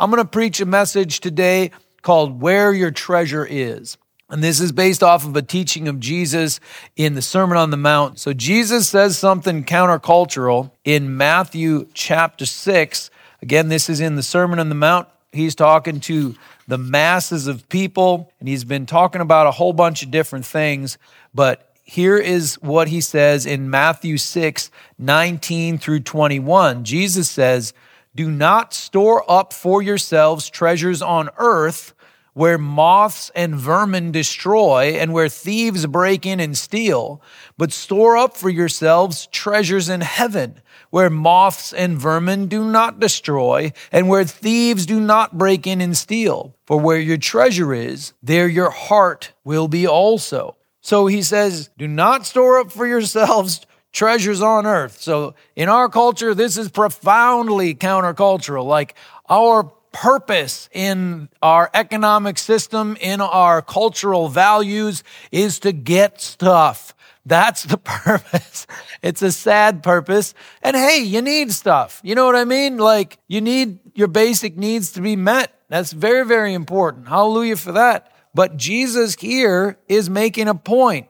I'm going to preach a message today called Where Your Treasure Is. And this is based off of a teaching of Jesus in the Sermon on the Mount. So Jesus says something countercultural in Matthew chapter 6. Again, this is in the Sermon on the Mount. He's talking to the masses of people, and he's been talking about a whole bunch of different things. But here is what he says in Matthew 6 19 through 21. Jesus says, Do not store up for yourselves treasures on earth where moths and vermin destroy and where thieves break in and steal, but store up for yourselves treasures in heaven where moths and vermin do not destroy and where thieves do not break in and steal. For where your treasure is, there your heart will be also. So he says, do not store up for yourselves treasures on earth. So in our culture, this is profoundly countercultural. Like our purpose in our economic system, in our cultural values, is to get stuff. That's the purpose. It's a sad purpose. And hey, you need stuff. You know what I mean? Like, you need your basic needs to be met. That's very, very important. Hallelujah for that. But Jesus here is making a point.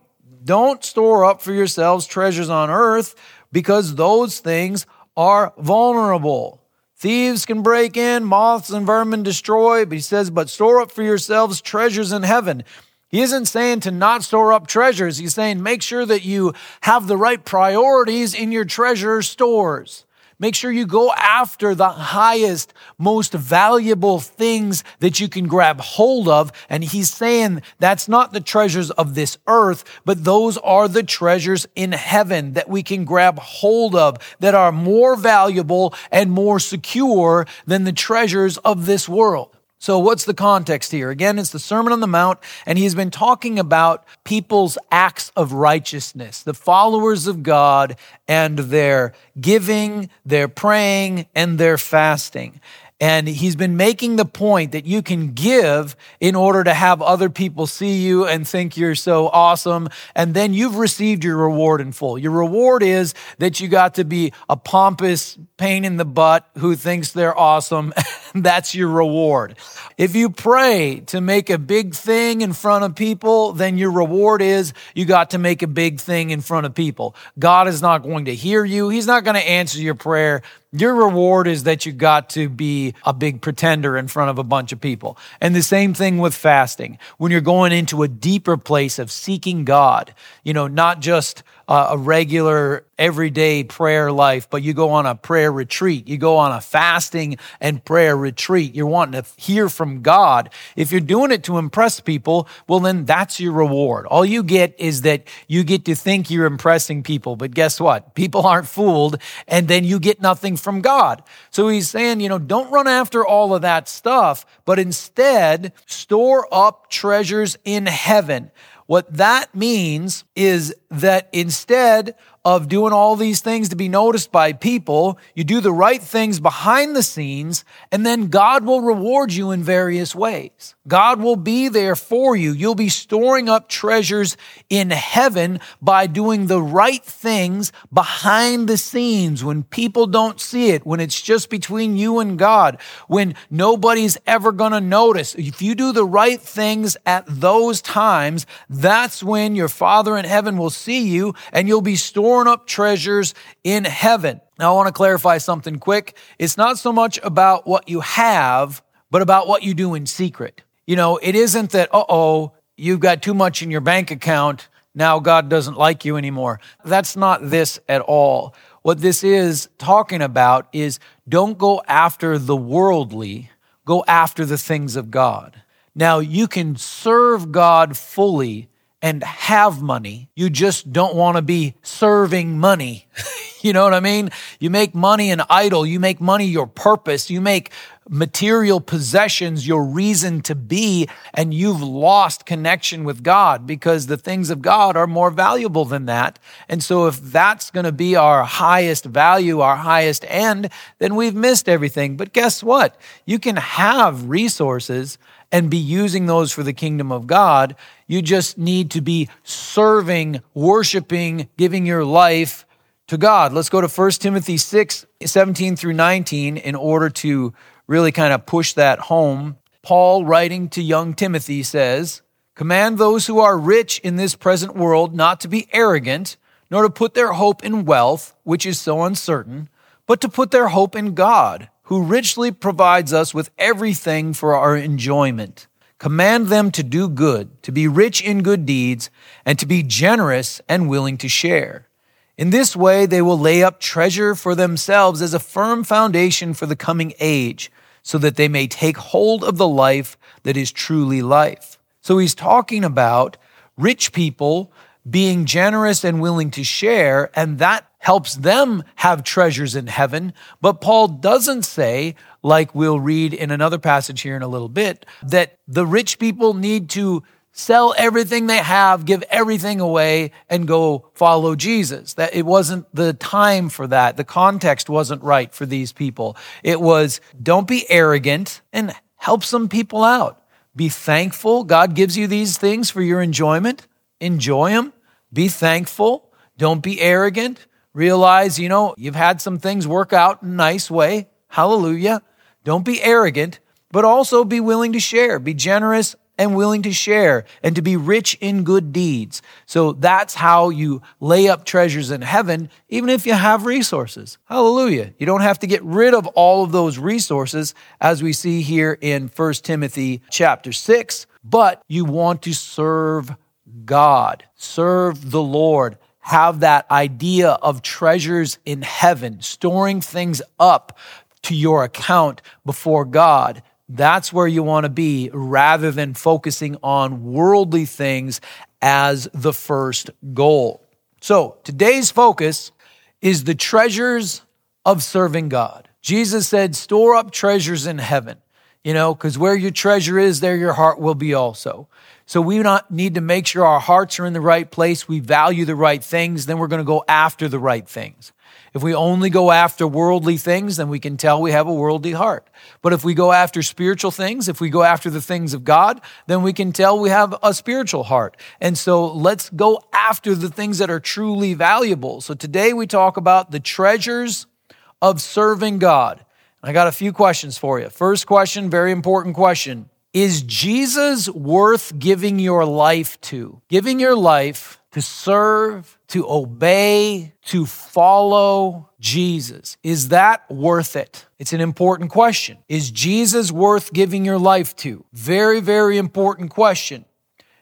Don't store up for yourselves treasures on earth because those things are vulnerable. Thieves can break in, moths and vermin destroy, but he says, but store up for yourselves treasures in heaven. He isn't saying to not store up treasures. He's saying make sure that you have the right priorities in your treasure stores. Make sure you go after the highest, most valuable things that you can grab hold of. And he's saying that's not the treasures of this earth, but those are the treasures in heaven that we can grab hold of that are more valuable and more secure than the treasures of this world. So, what's the context here? Again, it's the Sermon on the Mount, and he's been talking about people's acts of righteousness, the followers of God, and their giving, their praying, and their fasting. And he's been making the point that you can give in order to have other people see you and think you're so awesome. And then you've received your reward in full. Your reward is that you got to be a pompous pain in the butt who thinks they're awesome. That's your reward. If you pray to make a big thing in front of people, then your reward is you got to make a big thing in front of people. God is not going to hear you. He's not going to answer your prayer. Your reward is that you got to be a big pretender in front of a bunch of people. And the same thing with fasting. When you're going into a deeper place of seeking God, you know, not just a regular everyday prayer life, but you go on a prayer retreat. You go on a fasting and prayer retreat. You're wanting to hear from God. If you're doing it to impress people, well, then that's your reward. All you get is that you get to think you're impressing people. But guess what? People aren't fooled. And then you get nothing from God. So he's saying, you know, don't run after all of that stuff, but instead store up treasures in heaven. What that means is that instead of doing all these things to be noticed by people. You do the right things behind the scenes, and then God will reward you in various ways. God will be there for you. You'll be storing up treasures in heaven by doing the right things behind the scenes when people don't see it, when it's just between you and God, when nobody's ever going to notice. If you do the right things at those times, that's when your Father in heaven will see you and you'll be storing storing up treasures in heaven. Now, I want to clarify something quick. It's not so much about what you have, but about what you do in secret. You know, it isn't that, uh oh, you've got too much in your bank account. Now God doesn't like you anymore. That's not this at all. What this is talking about is don't go after the worldly, go after the things of God. Now, you can serve God fully and have money. You just don't want to be serving money. you know what I mean? You make money an idol. You make money your purpose. You make material possessions your reason to be, and you've lost connection with God because the things of God are more valuable than that. And so if that's going to be our highest value, our highest end, then we've missed everything. But guess what? You can have resources and be using those for the kingdom of God. You just need to be serving, worshiping, giving your life to God. Let's go to 1 Timothy 6, 17 through 19 in order to really kind of push that home. Paul, writing to young Timothy, says, Command those who are rich in this present world not to be arrogant, nor to put their hope in wealth, which is so uncertain, but to put their hope in God, who richly provides us with everything for our enjoyment. Command them to do good, to be rich in good deeds, and to be generous and willing to share. In this way, they will lay up treasure for themselves as a firm foundation for the coming age, so that they may take hold of the life that is truly life. So he's talking about rich people being generous and willing to share, and that helps them have treasures in heaven. But Paul doesn't say, like we'll read in another passage here in a little bit, that the rich people need to sell everything they have, give everything away, and go follow Jesus. That it wasn't the time for that. The context wasn't right for these people. It was don't be arrogant and help some people out. Be thankful. God gives you these things for your enjoyment. Enjoy them. Be thankful. Don't be arrogant. Realize, you know, you've had some things work out in a nice way. Hallelujah. Don't be arrogant, but also be willing to share. Be generous and willing to share and to be rich in good deeds. So that's how you lay up treasures in heaven, even if you have resources. Hallelujah. You don't have to get rid of all of those resources as we see here in 1 Timothy chapter 6, but you want to serve God, serve the Lord have that idea of treasures in heaven, storing things up to your account before God. That's where you want to be rather than focusing on worldly things as the first goal. So today's focus is the treasures of serving God. Jesus said, store up treasures in heaven, you know, because where your treasure is, there your heart will be also. So we not need to make sure our hearts are in the right place. We value the right things. Then we're going to go after the right things. If we only go after worldly things, then we can tell we have a worldly heart. But if we go after spiritual things, if we go after the things of God, then we can tell we have a spiritual heart. And so let's go after the things that are truly valuable. So today we talk about the treasures of serving God. I got a few questions for you. First question, very important question. Is Jesus worth giving your life to? Giving your life to serve, to obey, to follow Jesus. Is that worth it? It's an important question. Is Jesus worth giving your life to? Very, very important question.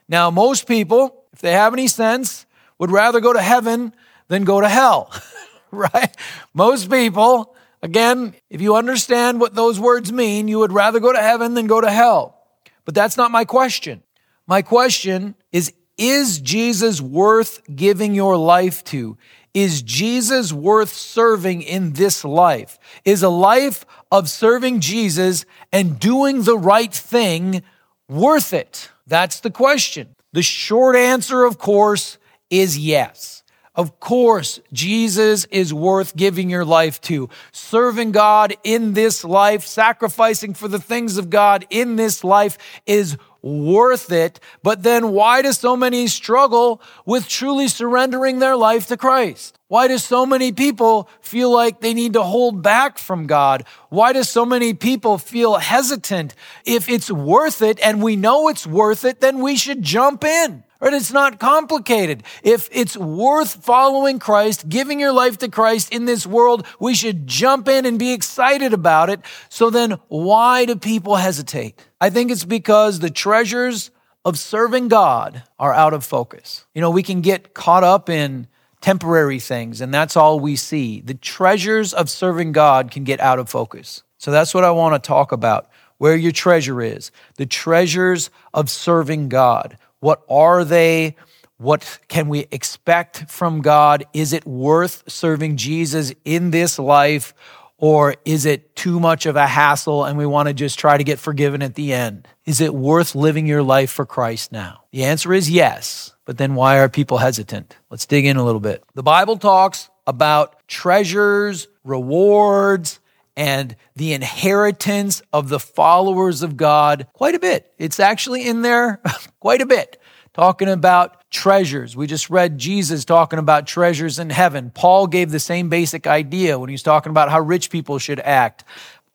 Now, most people, if they have any sense, would rather go to heaven than go to hell, right? Most people, again, if you understand what those words mean, you would rather go to heaven than go to hell. But that's not my question. My question is, is Jesus worth giving your life to? Is Jesus worth serving in this life? Is a life of serving Jesus and doing the right thing worth it? That's the question. The short answer, of course, is yes. Of course, Jesus is worth giving your life to. Serving God in this life, sacrificing for the things of God in this life is worth it. But then why do so many struggle with truly surrendering their life to Christ? Why do so many people feel like they need to hold back from God? Why do so many people feel hesitant? If it's worth it and we know it's worth it, then we should jump in. Right? It's not complicated. If it's worth following Christ, giving your life to Christ in this world, we should jump in and be excited about it. So then why do people hesitate? I think it's because the treasures of serving God are out of focus. You know, we can get caught up in temporary things and that's all we see. The treasures of serving God can get out of focus. So that's what I want to talk about. Where your treasure is, the treasures of serving God. What are they? What can we expect from God? Is it worth serving Jesus in this life? Or is it too much of a hassle and we want to just try to get forgiven at the end? Is it worth living your life for Christ now? The answer is yes. But then why are people hesitant? Let's dig in a little bit. The Bible talks about treasures, rewards, and the inheritance of the followers of God quite a bit. It's actually in there quite a bit, talking about treasures. We just read Jesus talking about treasures in heaven. Paul gave the same basic idea when he's talking about how rich people should act.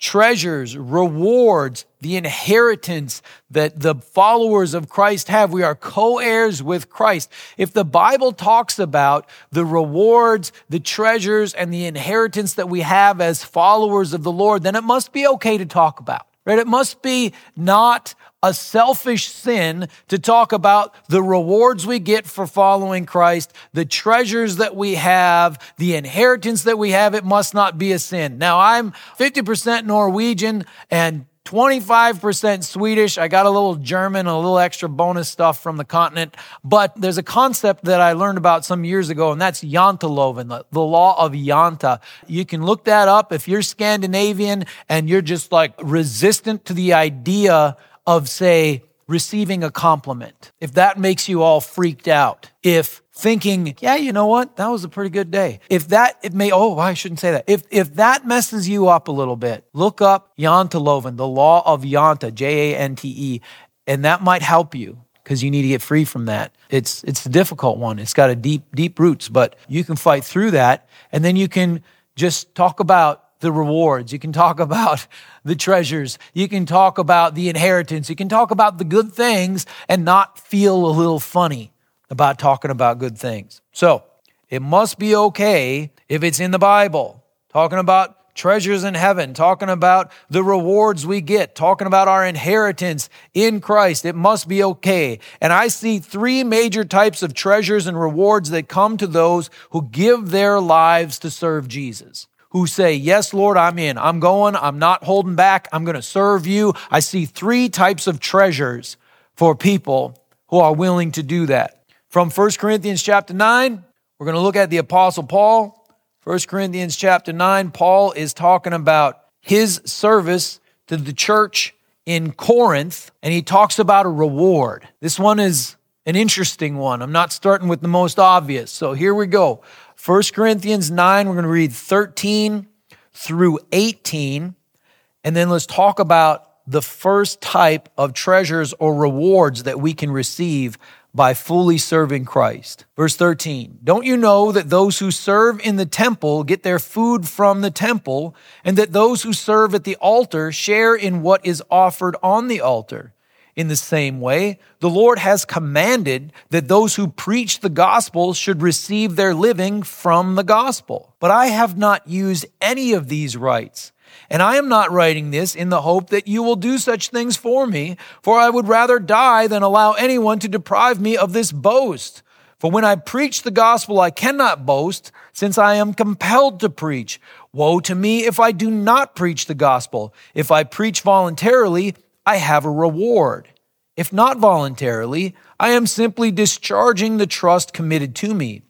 Treasures, rewards, the inheritance that the followers of Christ have. We are co-heirs with Christ. If the Bible talks about the rewards, the treasures, and the inheritance that we have as followers of the Lord, then it must be okay to talk about. Right? It must be not a selfish sin to talk about the rewards we get for following Christ, the treasures that we have, the inheritance that we have. It must not be a sin. Now I'm 50% Norwegian and 25% Swedish. I got a little German, a little extra bonus stuff from the continent. But there's a concept that I learned about some years ago, and that's Janteloven, the, law of Jante. You can look that up if you're Scandinavian and you're just like resistant to the idea of, say, receiving a compliment. If that makes you all freaked out. If thinking, yeah, you know what? That was a pretty good day. If that, it may, oh, I shouldn't say that. If, if that messes you up a little bit, look up Janteloven, the law of Jante, J-A-N-T-E, and that might help you because you need to get free from that. It's, it's a difficult one. It's got a deep, deep roots, but you can fight through that. And then you can just talk about the rewards. You can talk about the treasures. You can talk about the inheritance. You can talk about the good things and not feel a little funny about talking about good things. So it must be okay if it's in the Bible, talking about treasures in heaven, talking about the rewards we get, talking about our inheritance in Christ. It must be okay. And I see three major types of treasures and rewards that come to those who give their lives to serve Jesus who say, Yes, Lord, I'm in. I'm going. I'm not holding back. I'm going to serve you. I see three types of treasures for people who are willing to do that. From 1 Corinthians chapter 9, we're going to look at the Apostle Paul. 1 Corinthians chapter 9, Paul is talking about his service to the church in Corinth, and he talks about a reward. This one is an interesting one. I'm not starting with the most obvious. So here we go. 1 Corinthians 9, we're going to read 13 through 18. And then let's talk about the first type of treasures or rewards that we can receive by fully serving Christ. Verse 13, don't you know that those who serve in the temple get their food from the temple, and that those who serve at the altar share in what is offered on the altar? In the same way, the Lord has commanded that those who preach the gospel should receive their living from the gospel. But I have not used any of these rights. And I am not writing this in the hope that you will do such things for me, for I would rather die than allow anyone to deprive me of this boast. For when I preach the gospel, I cannot boast, since I am compelled to preach. Woe to me if I do not preach the gospel. If I preach voluntarily, I have a reward. If not voluntarily, I am simply discharging the trust committed to me.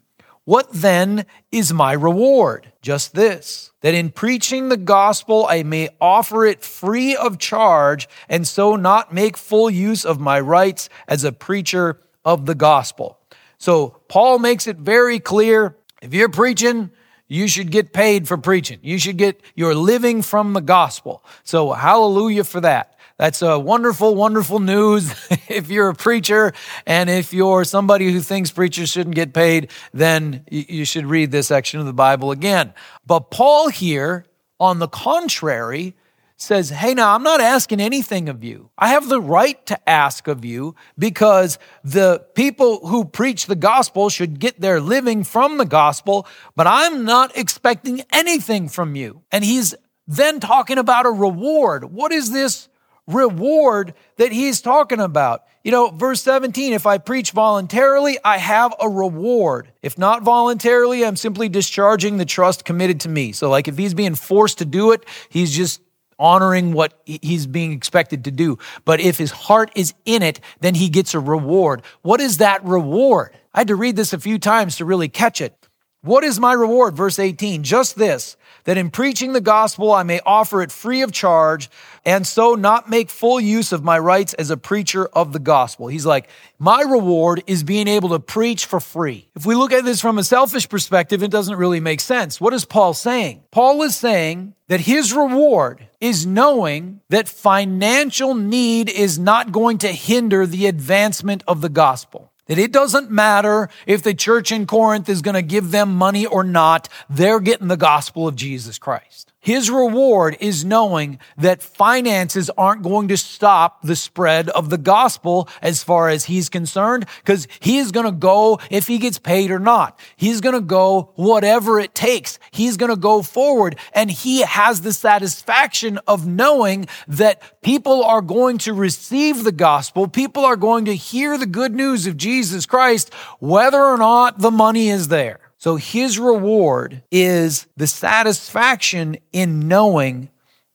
What then is my reward? Just this, that in preaching the gospel I may offer it free of charge and so not make full use of my rights as a preacher of the gospel. So Paul makes it very clear if you're preaching, you should get paid for preaching. You should get your living from the gospel. So hallelujah for that. That's a wonderful, wonderful news. if you're a preacher and if you're somebody who thinks preachers shouldn't get paid, then you should read this section of the Bible again. But Paul here, on the contrary, says, Hey, now I'm not asking anything of you. I have the right to ask of you because the people who preach the gospel should get their living from the gospel, but I'm not expecting anything from you. And he's then talking about a reward. What is this reward that he's talking about. You know, verse 17, if I preach voluntarily, I have a reward. If not voluntarily, I'm simply discharging the trust committed to me. So, like, if he's being forced to do it, he's just honoring what he's being expected to do. But if his heart is in it, then he gets a reward. What is that reward? I had to read this a few times to really catch it. What is my reward? Verse 18, just this that in preaching the gospel I may offer it free of charge and so not make full use of my rights as a preacher of the gospel. He's like, my reward is being able to preach for free. If we look at this from a selfish perspective, it doesn't really make sense. What is Paul saying? Paul is saying that his reward is knowing that financial need is not going to hinder the advancement of the gospel. That it doesn't matter if the church in Corinth is going to give them money or not, they're getting the gospel of Jesus Christ. His reward is knowing that finances aren't going to stop the spread of the gospel as far as he's concerned, because he is going to go if he gets paid or not. He's going to go whatever it takes. He's going to go forward and he has the satisfaction of knowing that people are going to receive the gospel. People are going to hear the good news of Jesus Christ, whether or not the money is there. So his reward is the satisfaction in knowing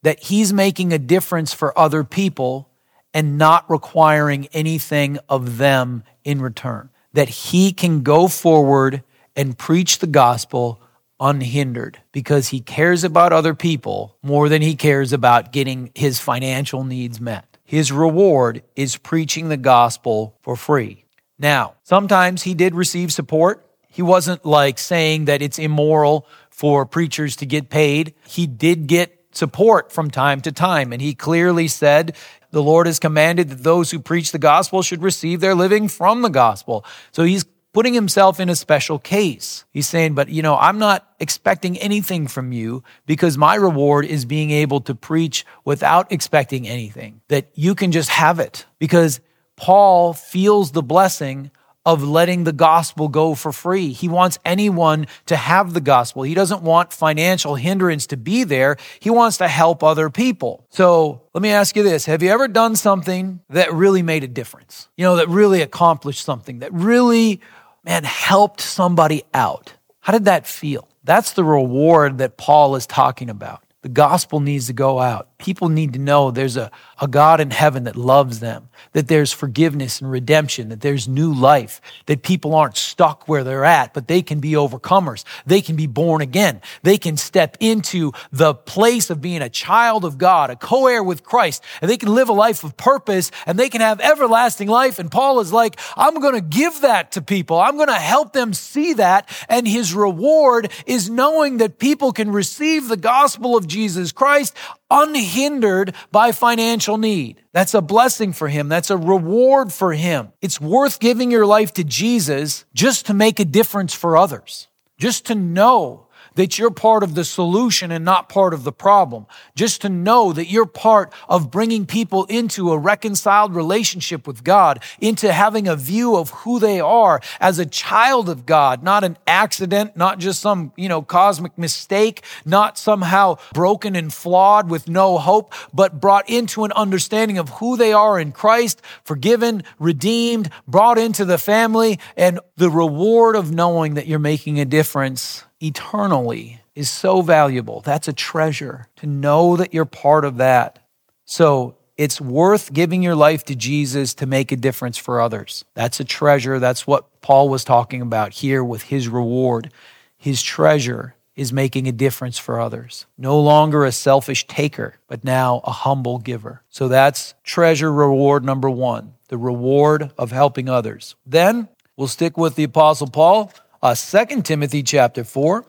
that he's making a difference for other people and not requiring anything of them in return. That he can go forward and preach the gospel unhindered because he cares about other people more than he cares about getting his financial needs met. His reward is preaching the gospel for free. Now, sometimes he did receive support he wasn't like saying that it's immoral for preachers to get paid. He did get support from time to time. And he clearly said, the Lord has commanded that those who preach the gospel should receive their living from the gospel. So he's putting himself in a special case. He's saying, but you know, I'm not expecting anything from you because my reward is being able to preach without expecting anything, that you can just have it because Paul feels the blessing of letting the gospel go for free. He wants anyone to have the gospel. He doesn't want financial hindrance to be there. He wants to help other people. So let me ask you this. Have you ever done something that really made a difference? You know, that really accomplished something, that really, man, helped somebody out? How did that feel? That's the reward that Paul is talking about. The gospel needs to go out. People need to know there's a, a God in heaven that loves them, that there's forgiveness and redemption, that there's new life, that people aren't stuck where they're at, but they can be overcomers. They can be born again. They can step into the place of being a child of God, a co-heir with Christ, and they can live a life of purpose and they can have everlasting life. And Paul is like, I'm going to give that to people. I'm going to help them see that. And his reward is knowing that people can receive the gospel of Jesus Christ unhindered by financial need. That's a blessing for him. That's a reward for him. It's worth giving your life to Jesus just to make a difference for others, just to know that you're part of the solution and not part of the problem. Just to know that you're part of bringing people into a reconciled relationship with God, into having a view of who they are as a child of God, not an accident, not just some, you know, cosmic mistake, not somehow broken and flawed with no hope, but brought into an understanding of who they are in Christ, forgiven, redeemed, brought into the family, and the reward of knowing that you're making a difference eternally is so valuable. That's a treasure to know that you're part of that. So it's worth giving your life to Jesus to make a difference for others. That's a treasure. That's what Paul was talking about here with his reward. His treasure is making a difference for others. No longer a selfish taker, but now a humble giver. So that's treasure reward number one, the reward of helping others. Then we'll stick with the Apostle Paul uh, 2 Timothy chapter 4.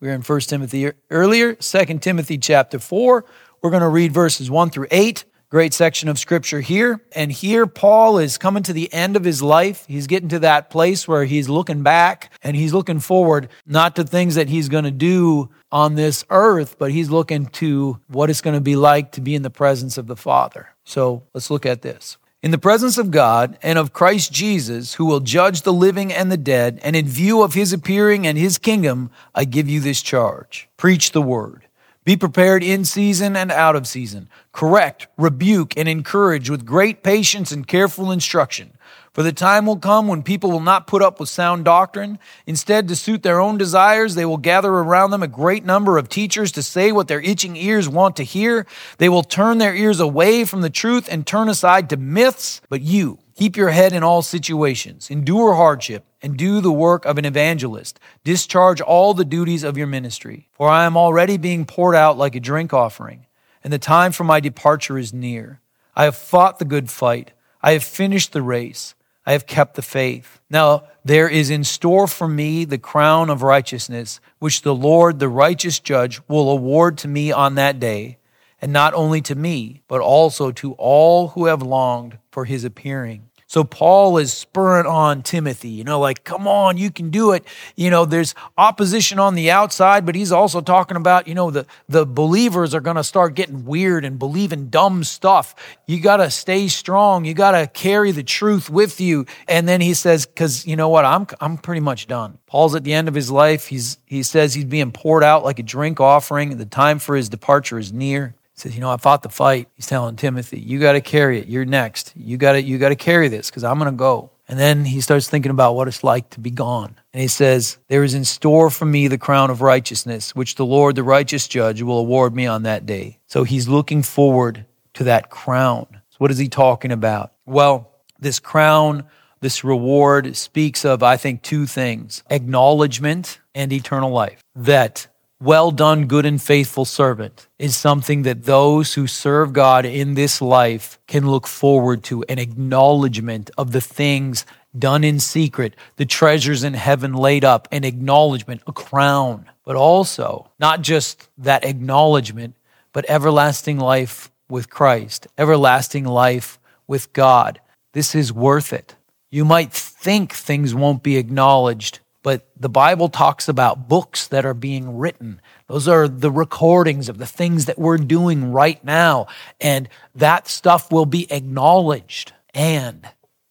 We were in 1 Timothy earlier. 2 Timothy chapter 4. We're going to read verses 1 through 8. Great section of scripture here. And here, Paul is coming to the end of his life. He's getting to that place where he's looking back and he's looking forward, not to things that he's going to do on this earth, but he's looking to what it's going to be like to be in the presence of the Father. So let's look at this. In the presence of God and of Christ Jesus, who will judge the living and the dead, and in view of his appearing and his kingdom, I give you this charge. Preach the word. Be prepared in season and out of season. Correct, rebuke, and encourage with great patience and careful instruction. For the time will come when people will not put up with sound doctrine. Instead, to suit their own desires, they will gather around them a great number of teachers to say what their itching ears want to hear. They will turn their ears away from the truth and turn aside to myths. But you, keep your head in all situations, endure hardship, and do the work of an evangelist. Discharge all the duties of your ministry. For I am already being poured out like a drink offering, and the time for my departure is near. I have fought the good fight. I have finished the race. I have kept the faith. Now there is in store for me the crown of righteousness, which the Lord, the righteous judge, will award to me on that day, and not only to me, but also to all who have longed for his appearing. So Paul is spurring on Timothy, you know, like, come on, you can do it. You know, there's opposition on the outside, but he's also talking about, you know, the, the believers are going to start getting weird and believing dumb stuff. You got to stay strong. You got to carry the truth with you. And then he says, cause you know what? I'm, I'm pretty much done. Paul's at the end of his life. He's, he says he's being poured out like a drink offering. The time for his departure is near says, you know, I fought the fight. He's telling Timothy, you got to carry it. You're next. You got to you got to carry this because I'm going to go. And then he starts thinking about what it's like to be gone. And he says, There is in store for me the crown of righteousness, which the Lord, the righteous judge, will award me on that day. So he's looking forward to that crown. So what is he talking about? Well, this crown, this reward speaks of, I think, two things acknowledgement and eternal life. That well done, good and faithful servant is something that those who serve God in this life can look forward to an acknowledgement of the things done in secret, the treasures in heaven laid up, an acknowledgement, a crown, but also not just that acknowledgement, but everlasting life with Christ, everlasting life with God. This is worth it. You might think things won't be acknowledged but the Bible talks about books that are being written. Those are the recordings of the things that we're doing right now. And that stuff will be acknowledged, and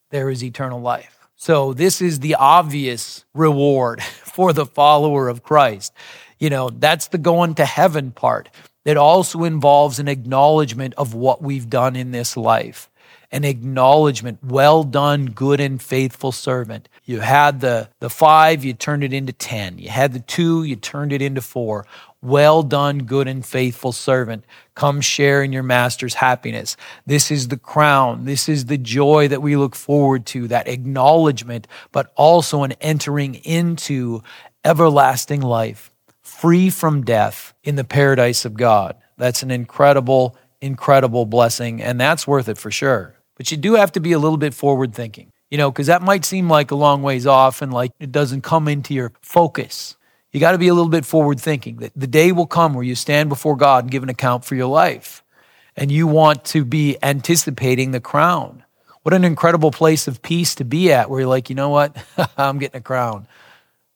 there is eternal life. So, this is the obvious reward for the follower of Christ. You know, that's the going to heaven part. It also involves an acknowledgement of what we've done in this life an acknowledgement. Well done, good and faithful servant. You had the, the five, you turned it into 10. You had the two, you turned it into four. Well done, good and faithful servant. Come share in your master's happiness. This is the crown. This is the joy that we look forward to, that acknowledgement, but also an entering into everlasting life, free from death in the paradise of God. That's an incredible, incredible blessing, and that's worth it for sure. But you do have to be a little bit forward thinking, you know, because that might seem like a long ways off and like it doesn't come into your focus. You got to be a little bit forward thinking that the day will come where you stand before God and give an account for your life. And you want to be anticipating the crown. What an incredible place of peace to be at where you're like, you know what? I'm getting a crown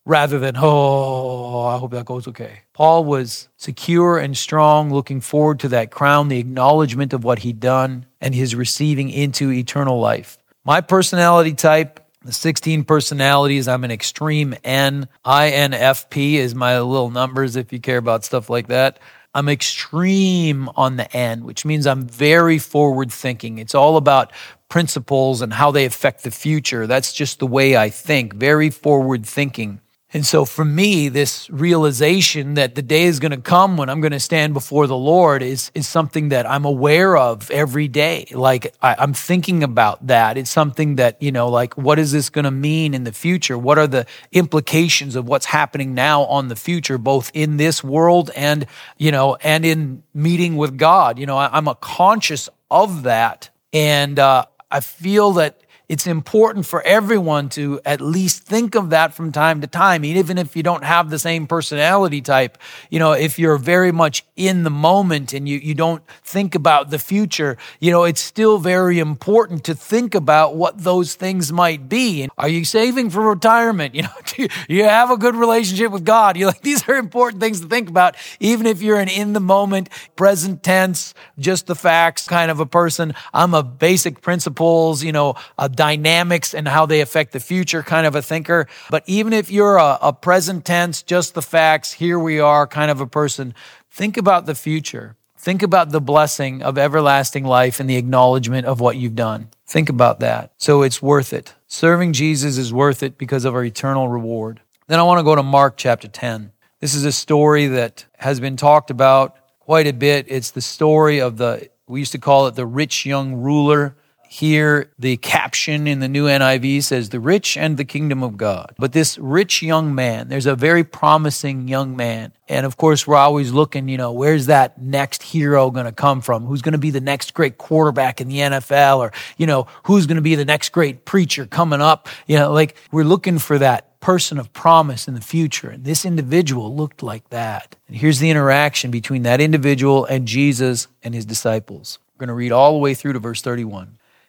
rather than, oh, I hope that goes okay. Paul was secure and strong, looking forward to that crown, the acknowledgement of what he'd done, and his receiving into eternal life. My personality type, the 16 personalities, I'm an extreme N. INFP is my little numbers if you care about stuff like that. I'm extreme on the N, which means I'm very forward thinking. It's all about principles and how they affect the future. That's just the way I think, very forward thinking. And so for me, this realization that the day is going to come when I'm going to stand before the Lord is, is something that I'm aware of every day. Like I, I'm thinking about that. It's something that, you know, like what is this going to mean in the future? What are the implications of what's happening now on the future, both in this world and, you know, and in meeting with God? You know, I, am a conscious of that. And, uh, I feel that it's important for everyone to at least think of that from time to time, even if you don't have the same personality type. You know, if you're very much in the moment and you, you don't think about the future, you know, it's still very important to think about what those things might be. And are you saving for retirement? You know, do you have a good relationship with God? You like, these are important things to think about, even if you're an in the moment, present tense, just the facts kind of a person. I'm a basic principles, you know, a dynamics and how they affect the future kind of a thinker. But even if you're a, a present tense, just the facts, here we are kind of a person, think about the future. Think about the blessing of everlasting life and the acknowledgement of what you've done. Think about that. So it's worth it. Serving Jesus is worth it because of our eternal reward. Then I want to go to Mark chapter 10. This is a story that has been talked about quite a bit. It's the story of the, we used to call it the rich young ruler here, the caption in the new NIV says, the rich and the kingdom of God. But this rich young man, there's a very promising young man. And of course, we're always looking, you know, where's that next hero going to come from? Who's going to be the next great quarterback in the NFL? Or, you know, who's going to be the next great preacher coming up? You know, like we're looking for that person of promise in the future. And this individual looked like that. And here's the interaction between that individual and Jesus and his disciples. We're going to read all the way through to verse 31.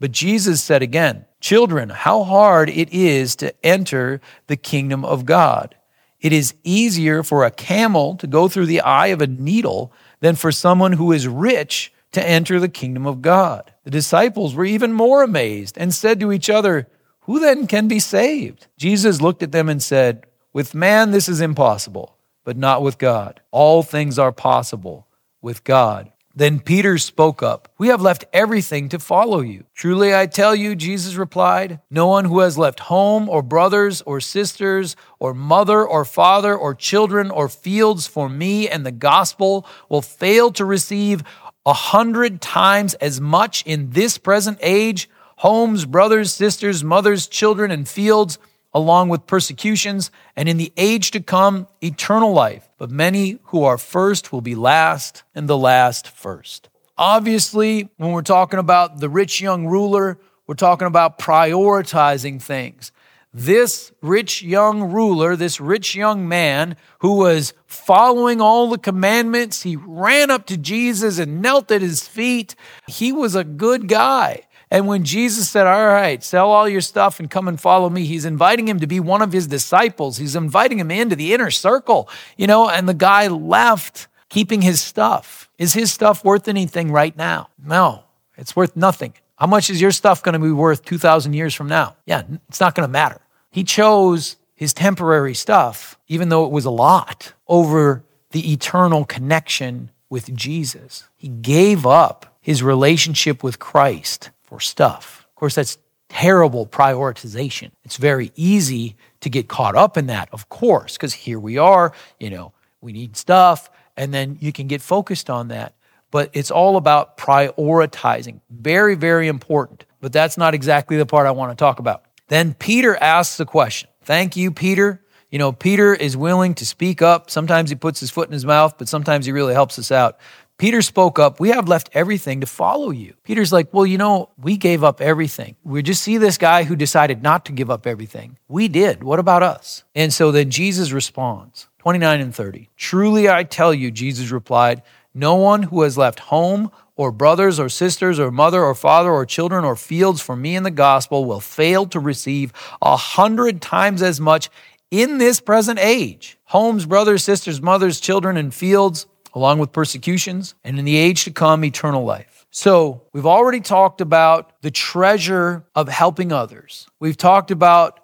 But Jesus said again, Children, how hard it is to enter the kingdom of God. It is easier for a camel to go through the eye of a needle than for someone who is rich to enter the kingdom of God. The disciples were even more amazed and said to each other, Who then can be saved? Jesus looked at them and said, with man, this is impossible, but not with God. All things are possible with God. Then Peter spoke up, We have left everything to follow you. Truly I tell you, Jesus replied, no one who has left home or brothers or sisters or mother or father or children or fields for me and the gospel will fail to receive a hundred times as much in this present age homes, brothers, sisters, mothers, children, and fields along with persecutions, and in the age to come, eternal life. But many who are first will be last, and the last first. Obviously, when we're talking about the rich young ruler, we're talking about prioritizing things. This rich young ruler, this rich young man who was following all the commandments, he ran up to Jesus and knelt at his feet. He was a good guy. And when Jesus said, All right, sell all your stuff and come and follow me, he's inviting him to be one of his disciples. He's inviting him into the inner circle, you know, and the guy left keeping his stuff. Is his stuff worth anything right now? No, it's worth nothing. How much is your stuff going to be worth 2,000 years from now? Yeah, it's not going to matter. He chose his temporary stuff, even though it was a lot, over the eternal connection with Jesus. He gave up his relationship with Christ for stuff. Of course, that's terrible prioritization. It's very easy to get caught up in that, of course, because here we are, you know, we need stuff, and then you can get focused on that. But it's all about prioritizing. Very, very important. But that's not exactly the part I want to talk about. Then Peter asks the question. Thank you, Peter. You know, Peter is willing to speak up. Sometimes he puts his foot in his mouth, but sometimes he really helps us out. Peter spoke up, We have left everything to follow you. Peter's like, Well, you know, we gave up everything. We just see this guy who decided not to give up everything. We did. What about us? And so then Jesus responds 29 and 30. Truly I tell you, Jesus replied, no one who has left home or brothers or sisters or mother or father or children or fields for me in the gospel will fail to receive a hundred times as much in this present age. Homes, brothers, sisters, mothers, children, and fields along with persecutions, and in the age to come, eternal life. So, we've already talked about the treasure of helping others. We've talked about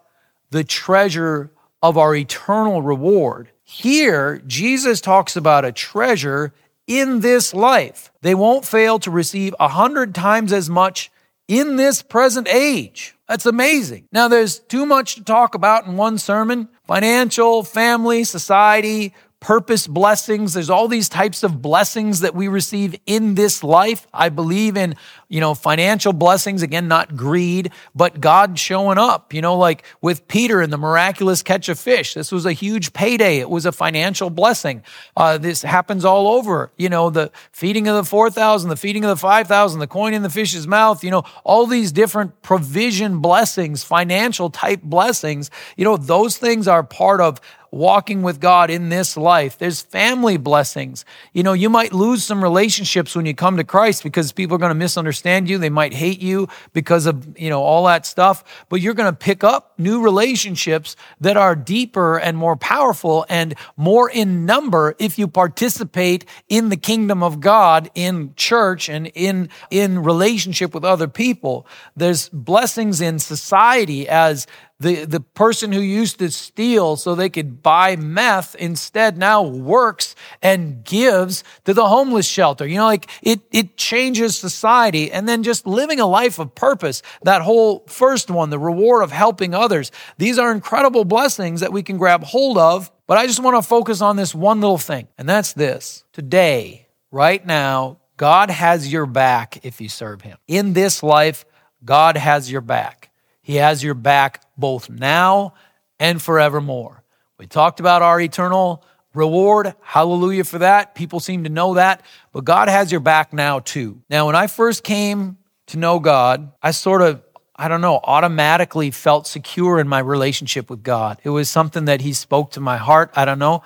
the treasure of our eternal reward. Here, Jesus talks about a treasure in this life. They won't fail to receive a hundred times as much in this present age. That's amazing. Now, there's too much to talk about in one sermon financial, family, society, purpose blessings. There's all these types of blessings that we receive in this life. I believe in, you know, financial blessings, again, not greed, but God showing up, you know, like with Peter and the miraculous catch of fish. This was a huge payday. It was a financial blessing. Uh, this happens all over, you know, the feeding of the 4,000, the feeding of the 5,000, the coin in the fish's mouth, you know, all these different provision blessings, financial type blessings, you know, those things are part of walking with God in this life. There's family blessings. You know, you might lose some relationships when you come to Christ because people are going to misunderstand you. They might hate you because of, you know, all that stuff, but you're going to pick up new relationships that are deeper and more powerful and more in number if you participate in the kingdom of God in church and in, in relationship with other people. There's blessings in society as the, the person who used to steal so they could buy meth instead now works and gives to the homeless shelter. You know, like it, it changes society. And then just living a life of purpose, that whole first one, the reward of helping others. These are incredible blessings that we can grab hold of. But I just want to focus on this one little thing, and that's this. Today, right now, God has your back if you serve Him. In this life, God has your back. He has your back both now and forevermore. We talked about our eternal reward. Hallelujah for that. People seem to know that, but God has your back now too. Now, when I first came to know God, I sort of, I don't know, automatically felt secure in my relationship with God. It was something that He spoke to my heart. I don't know.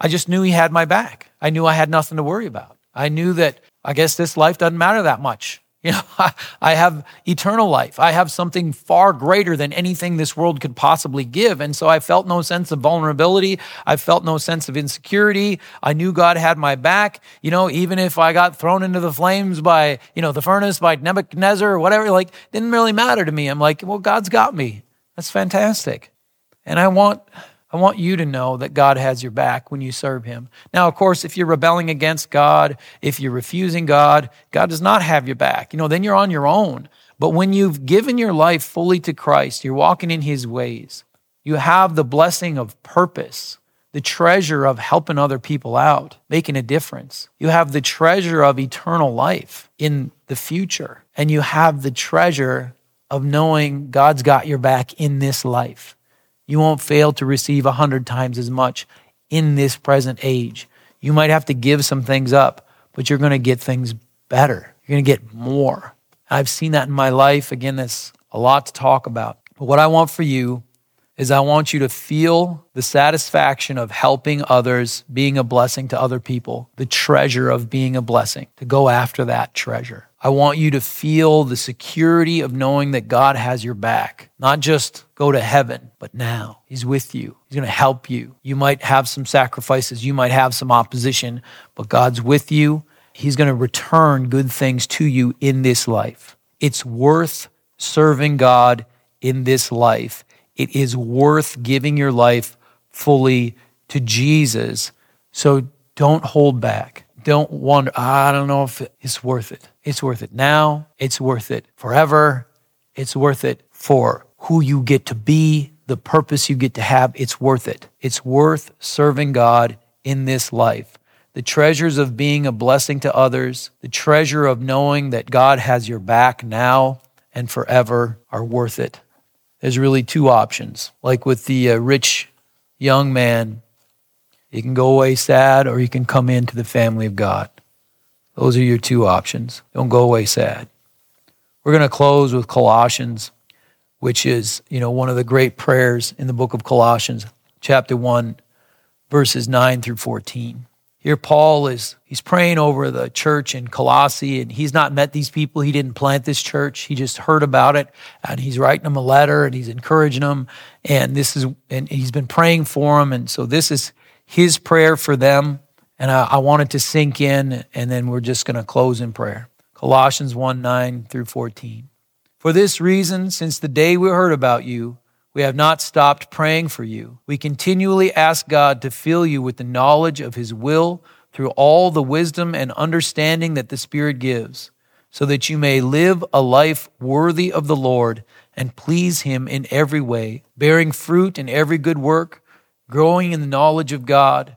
I just knew He had my back. I knew I had nothing to worry about. I knew that I guess this life doesn't matter that much. You know, I have eternal life. I have something far greater than anything this world could possibly give. And so I felt no sense of vulnerability. I felt no sense of insecurity. I knew God had my back. You know, even if I got thrown into the flames by, you know, the furnace by Nebuchadnezzar or whatever, like, didn't really matter to me. I'm like, well, God's got me. That's fantastic. And I want I want you to know that God has your back when you serve Him. Now, of course, if you're rebelling against God, if you're refusing God, God does not have your back. You know, then you're on your own. But when you've given your life fully to Christ, you're walking in His ways, you have the blessing of purpose, the treasure of helping other people out, making a difference. You have the treasure of eternal life in the future, and you have the treasure of knowing God's got your back in this life. You won't fail to receive a hundred times as much in this present age. You might have to give some things up, but you're going to get things better. You're going to get more. I've seen that in my life. Again, that's a lot to talk about. But what I want for you is I want you to feel the satisfaction of helping others, being a blessing to other people, the treasure of being a blessing, to go after that treasure. I want you to feel the security of knowing that God has your back. Not just go to heaven, but now. He's with you. He's going to help you. You might have some sacrifices, you might have some opposition, but God's with you. He's going to return good things to you in this life. It's worth serving God in this life. It is worth giving your life fully to Jesus. So don't hold back don't wonder, ah, I don't know if it's worth it. It's worth it now. It's worth it forever. It's worth it for who you get to be, the purpose you get to have. It's worth it. It's worth serving God in this life. The treasures of being a blessing to others, the treasure of knowing that God has your back now and forever are worth it. There's really two options. Like with the uh, rich young man you can go away sad or you can come into the family of God. Those are your two options. Don't go away sad. We're going to close with Colossians, which is, you know, one of the great prayers in the book of Colossians, chapter 1, verses 9 through 14. Here Paul is he's praying over the church in Colossae and he's not met these people. He didn't plant this church. He just heard about it and he's writing them a letter and he's encouraging them and this is and he's been praying for them and so this is his prayer for them. And I, I wanted to sink in, and then we're just going to close in prayer. Colossians 1 9 through 14. For this reason, since the day we heard about you, we have not stopped praying for you. We continually ask God to fill you with the knowledge of His will through all the wisdom and understanding that the Spirit gives, so that you may live a life worthy of the Lord and please Him in every way, bearing fruit in every good work growing in the knowledge of God,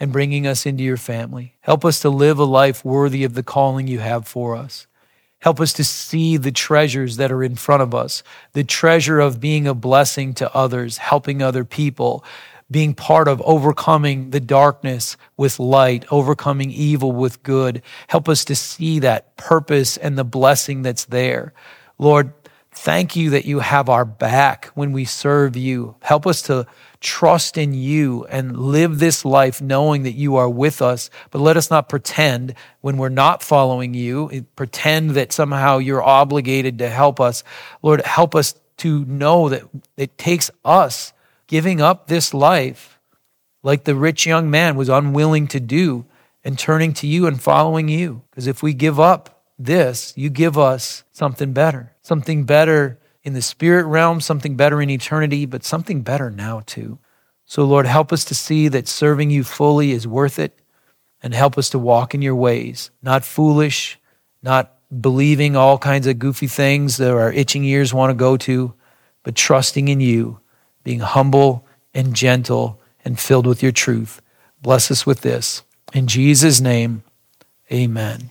and bringing us into your family. Help us to live a life worthy of the calling you have for us. Help us to see the treasures that are in front of us, the treasure of being a blessing to others, helping other people, being part of overcoming the darkness with light, overcoming evil with good. Help us to see that purpose and the blessing that's there. Lord, Thank you that you have our back when we serve you. Help us to trust in you and live this life knowing that you are with us. But let us not pretend when we're not following you, pretend that somehow you're obligated to help us. Lord, help us to know that it takes us giving up this life like the rich young man was unwilling to do and turning to you and following you. Because if we give up this, you give us something better, something better in the spirit realm, something better in eternity, but something better now too. So, Lord, help us to see that serving you fully is worth it and help us to walk in your ways, not foolish, not believing all kinds of goofy things that our itching ears want to go to, but trusting in you, being humble and gentle and filled with your truth. Bless us with this. In Jesus' name, amen.